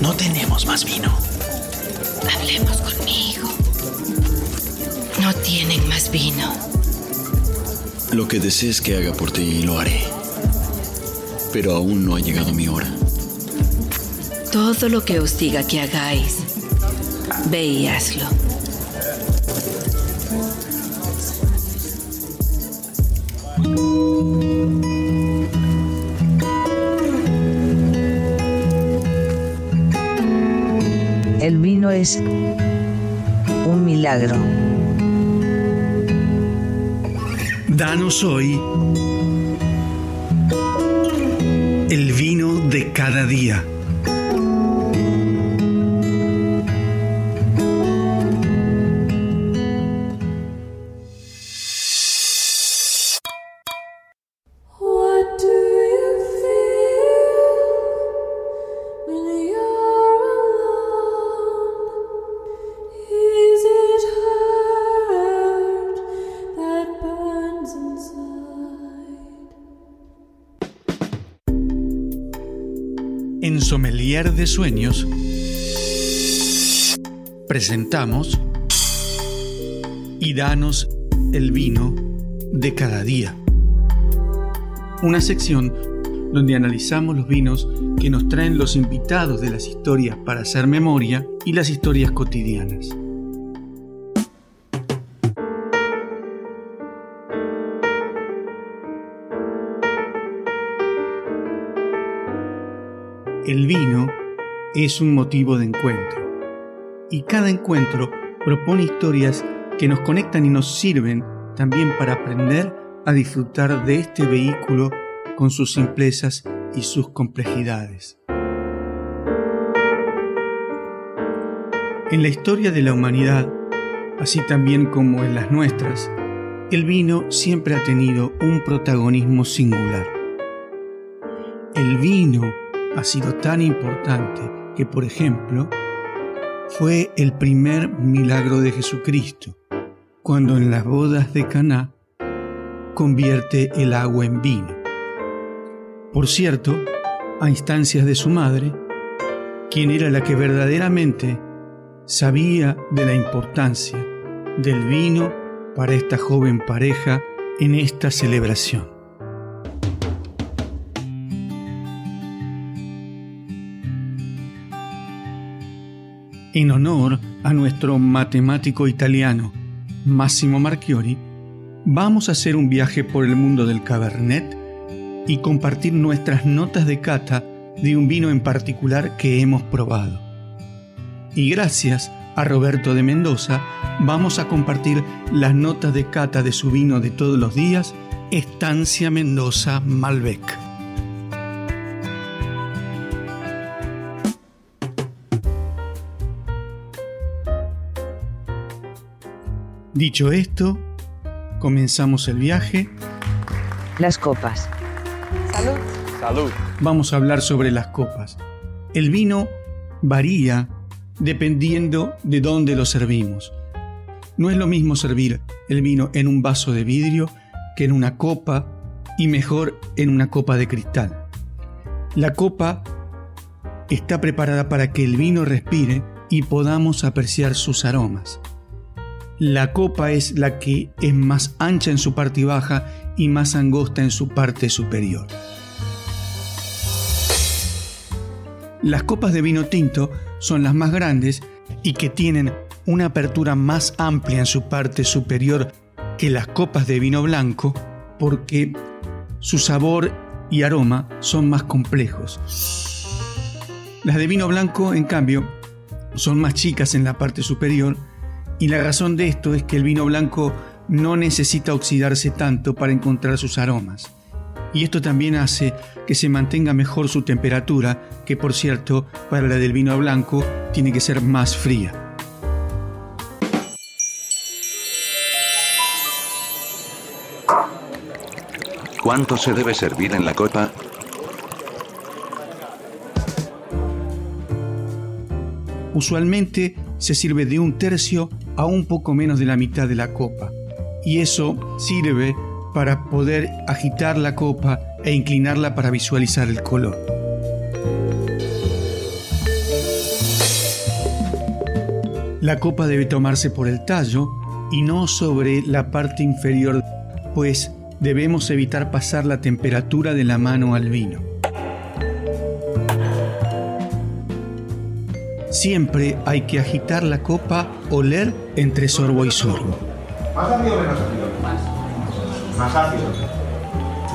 No tenemos más vino. Hablemos conmigo. No tienen más vino. Lo que desees que haga por ti lo haré. Pero aún no ha llegado mi hora. Todo lo que os diga que hagáis, ve y hazlo. El vino es un milagro. Danos hoy el vino de cada día. De Sueños presentamos Y danos el vino de cada día. Una sección donde analizamos los vinos que nos traen los invitados de las historias para hacer memoria y las historias cotidianas. El vino es un motivo de encuentro y cada encuentro propone historias que nos conectan y nos sirven también para aprender a disfrutar de este vehículo con sus simplezas y sus complejidades. En la historia de la humanidad, así también como en las nuestras, el vino siempre ha tenido un protagonismo singular. El vino ha sido tan importante que, por ejemplo, fue el primer milagro de Jesucristo, cuando en las bodas de Caná convierte el agua en vino. Por cierto, a instancias de su madre, quien era la que verdaderamente sabía de la importancia del vino para esta joven pareja en esta celebración. En honor a nuestro matemático italiano Massimo Marchiori, vamos a hacer un viaje por el mundo del Cabernet y compartir nuestras notas de cata de un vino en particular que hemos probado. Y gracias a Roberto de Mendoza, vamos a compartir las notas de cata de su vino de todos los días, Estancia Mendoza Malbec. Dicho esto, comenzamos el viaje. Las copas. Salud. Vamos a hablar sobre las copas. El vino varía dependiendo de dónde lo servimos. No es lo mismo servir el vino en un vaso de vidrio que en una copa y mejor en una copa de cristal. La copa está preparada para que el vino respire y podamos apreciar sus aromas. La copa es la que es más ancha en su parte baja y más angosta en su parte superior. Las copas de vino tinto son las más grandes y que tienen una apertura más amplia en su parte superior que las copas de vino blanco porque su sabor y aroma son más complejos. Las de vino blanco, en cambio, son más chicas en la parte superior y la razón de esto es que el vino blanco no necesita oxidarse tanto para encontrar sus aromas. Y esto también hace que se mantenga mejor su temperatura, que por cierto, para la del vino blanco tiene que ser más fría. ¿Cuánto se debe servir en la copa? Usualmente se sirve de un tercio a un poco menos de la mitad de la copa. Y eso sirve para poder agitar la copa e inclinarla para visualizar el color. La copa debe tomarse por el tallo y no sobre la parte inferior, pues debemos evitar pasar la temperatura de la mano al vino. Siempre hay que agitar la copa, oler entre sorbo y sorbo. ¿Más ácido o menos ácido? Más. Más ácido.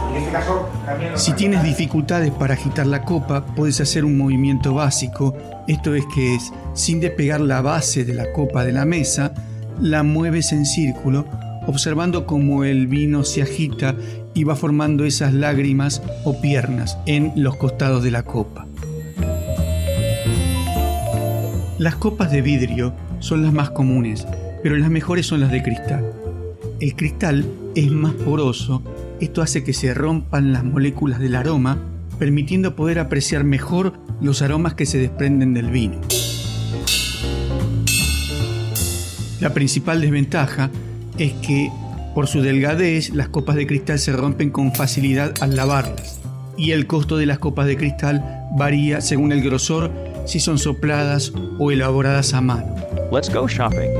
En este caso, también... Si tienes dificultades para agitar la copa, puedes hacer un movimiento básico. Esto es que es, sin despegar la base de la copa de la mesa, la mueves en círculo, observando cómo el vino se agita y va formando esas lágrimas o piernas en los costados de la copa. Las copas de vidrio son las más comunes, pero las mejores son las de cristal. El cristal es más poroso, esto hace que se rompan las moléculas del aroma, permitiendo poder apreciar mejor los aromas que se desprenden del vino. La principal desventaja es que por su delgadez las copas de cristal se rompen con facilidad al lavarlas y el costo de las copas de cristal varía según el grosor si son sopladas o elaboradas a mano. Let's go shopping.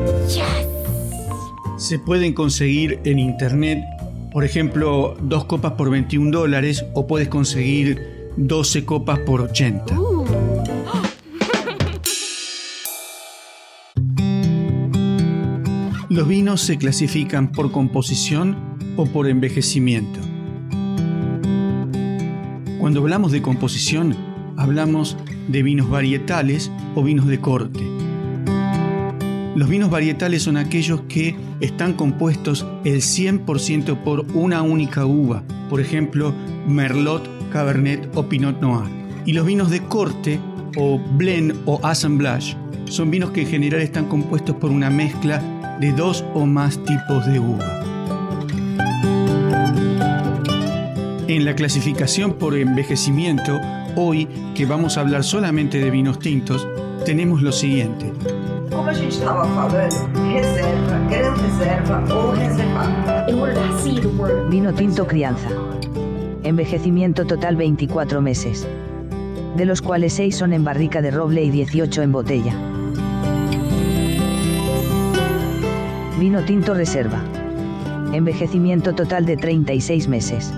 Se pueden conseguir en internet, por ejemplo, dos copas por 21 dólares o puedes conseguir 12 copas por 80. Los vinos se clasifican por composición o por envejecimiento. Cuando hablamos de composición, hablamos de vinos varietales o vinos de corte. Los vinos varietales son aquellos que están compuestos el 100% por una única uva, por ejemplo, Merlot, Cabernet o Pinot Noir. Y los vinos de corte o blend o assemblage son vinos que en general están compuestos por una mezcla de dos o más tipos de uva. En la clasificación por envejecimiento, hoy que vamos a hablar solamente de vinos tintos, tenemos lo siguiente. Como a gente reserva, gran reserva Vino tinto crianza. Envejecimiento total 24 meses. De los cuales 6 son en barrica de roble y 18 en botella. Vino tinto reserva. Envejecimiento total de 36 meses.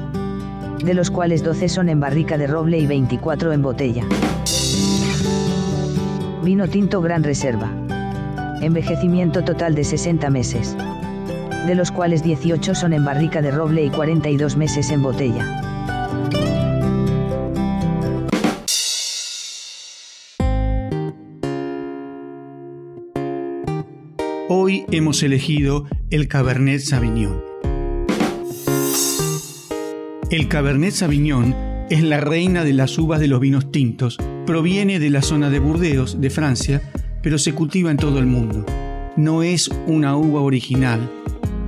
De los cuales 12 son en barrica de roble y 24 en botella. Vino tinto gran reserva. Envejecimiento total de 60 meses. De los cuales 18 son en barrica de roble y 42 meses en botella. Hoy hemos elegido el Cabernet Sauvignon. El Cabernet Sauvignon es la reina de las uvas de los vinos tintos. Proviene de la zona de Burdeos, de Francia, pero se cultiva en todo el mundo. No es una uva original,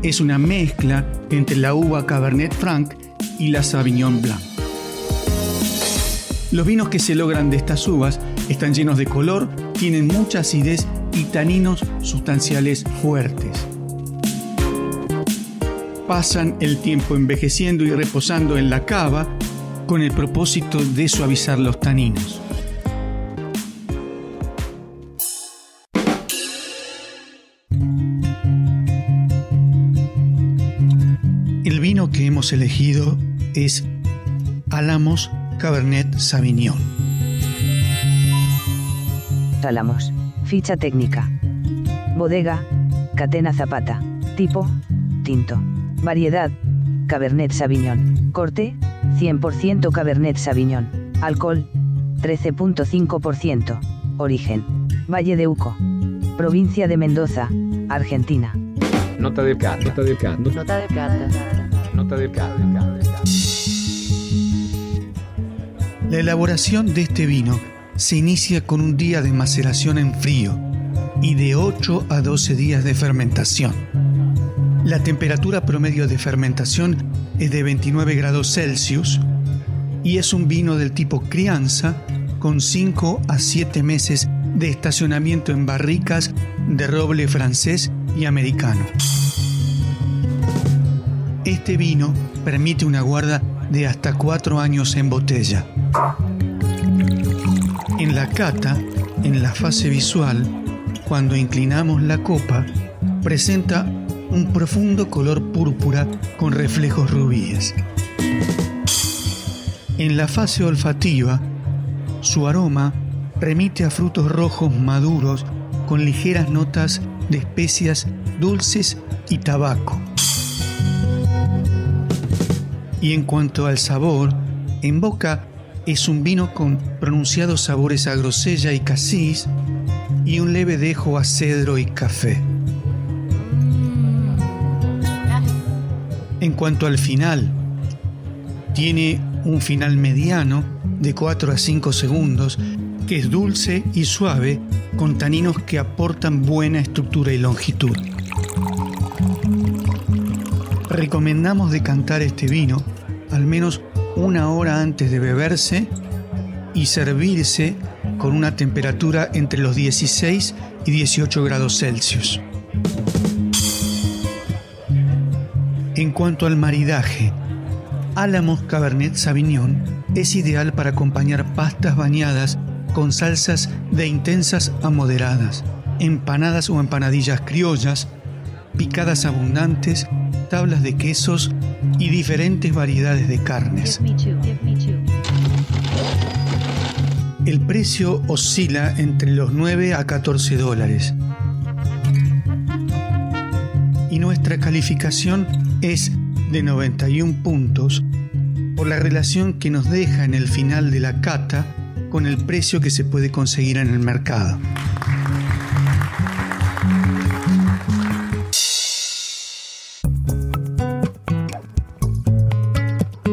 es una mezcla entre la uva Cabernet Franc y la Sauvignon Blanc. Los vinos que se logran de estas uvas están llenos de color, tienen mucha acidez y taninos sustanciales fuertes. Pasan el tiempo envejeciendo y reposando en la cava con el propósito de suavizar los taninos. El vino que hemos elegido es Álamos Cabernet Sauvignon. Álamos. Ficha técnica. Bodega. Catena Zapata. Tipo. Tinto. Variedad. Cabernet Sauvignon. Corte. 100% Cabernet Sauvignon. Alcohol. 13.5%. Origen. Valle de Uco. Provincia de Mendoza, Argentina. Nota de cata. Nota de cata. Nota de cata. Nota de cata. La elaboración de este vino se inicia con un día de maceración en frío y de 8 a 12 días de fermentación. La temperatura promedio de fermentación es de 29 grados Celsius y es un vino del tipo crianza con 5 a 7 meses de estacionamiento en barricas de roble francés y americano. Este vino permite una guarda de hasta 4 años en botella. En la cata, en la fase visual, cuando inclinamos la copa, presenta un profundo color púrpura con reflejos rubíes. En la fase olfativa, su aroma remite a frutos rojos maduros con ligeras notas de especias dulces y tabaco. Y en cuanto al sabor, en boca es un vino con pronunciados sabores a grosella y casis y un leve dejo a cedro y café. Cuanto al final, tiene un final mediano de 4 a 5 segundos que es dulce y suave con taninos que aportan buena estructura y longitud. Recomendamos decantar este vino al menos una hora antes de beberse y servirse con una temperatura entre los 16 y 18 grados Celsius. En cuanto al maridaje, Álamos Cabernet Sauvignon es ideal para acompañar pastas bañadas con salsas de intensas a moderadas, empanadas o empanadillas criollas, picadas abundantes, tablas de quesos y diferentes variedades de carnes. El precio oscila entre los 9 a 14 dólares. Y nuestra calificación es de 91 puntos por la relación que nos deja en el final de la cata con el precio que se puede conseguir en el mercado.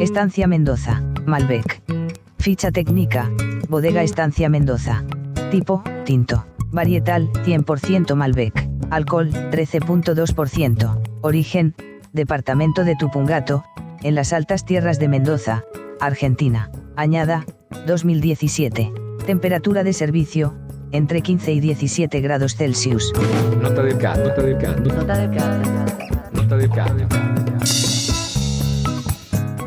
Estancia Mendoza, Malbec. Ficha técnica, Bodega Estancia Mendoza. Tipo, tinto. Varietal, 100% Malbec. Alcohol, 13.2%. Origen, Departamento de Tupungato, en las altas tierras de Mendoza, Argentina. Añada, 2017. Temperatura de servicio, entre 15 y 17 grados Celsius. Nota del CAD, nota del CAD, nota del CAD, nota del CAD.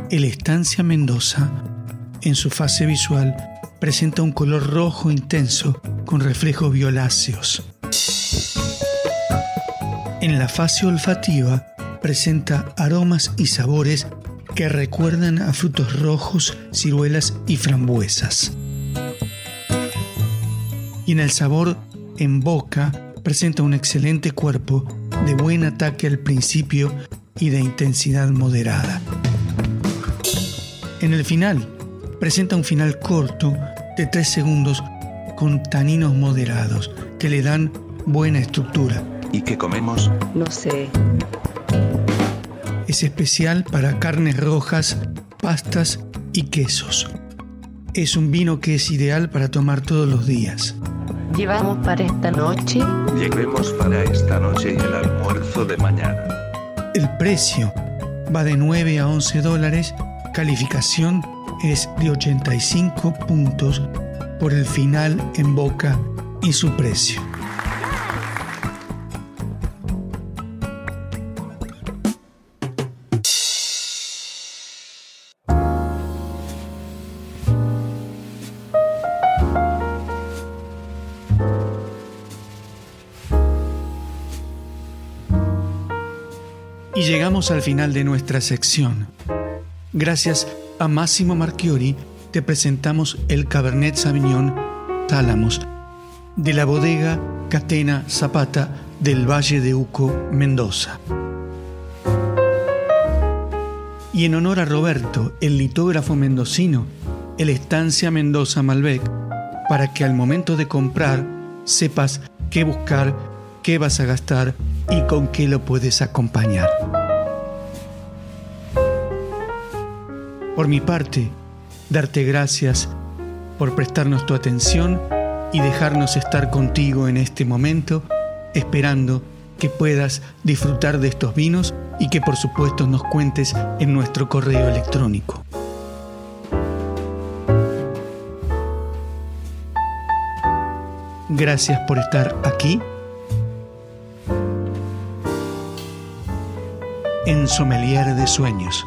El Estancia Mendoza, en su fase visual, presenta un color rojo intenso con reflejos violáceos. En la fase olfativa, presenta aromas y sabores que recuerdan a frutos rojos, ciruelas y frambuesas. Y en el sabor, en boca, presenta un excelente cuerpo de buen ataque al principio y de intensidad moderada. En el final, presenta un final corto de 3 segundos con taninos moderados que le dan buena estructura. ¿Y qué comemos? No sé. Es especial para carnes rojas, pastas y quesos. Es un vino que es ideal para tomar todos los días. Llevamos para esta noche. Llevemos para esta noche y el almuerzo de mañana. El precio va de 9 a 11 dólares, calificación es de 85 puntos por el final en boca y su precio. Y llegamos al final de nuestra sección. Gracias a Máximo Marchiori te presentamos el Cabernet Sauvignon Tálamos de la bodega Catena Zapata del Valle de Uco, Mendoza. Y en honor a Roberto, el litógrafo mendocino, el Estancia Mendoza Malbec, para que al momento de comprar sepas qué buscar, qué vas a gastar y con qué lo puedes acompañar. Por mi parte, darte gracias por prestarnos tu atención y dejarnos estar contigo en este momento, esperando que puedas disfrutar de estos vinos y que por supuesto nos cuentes en nuestro correo electrónico. Gracias por estar aquí en Sommelier de Sueños.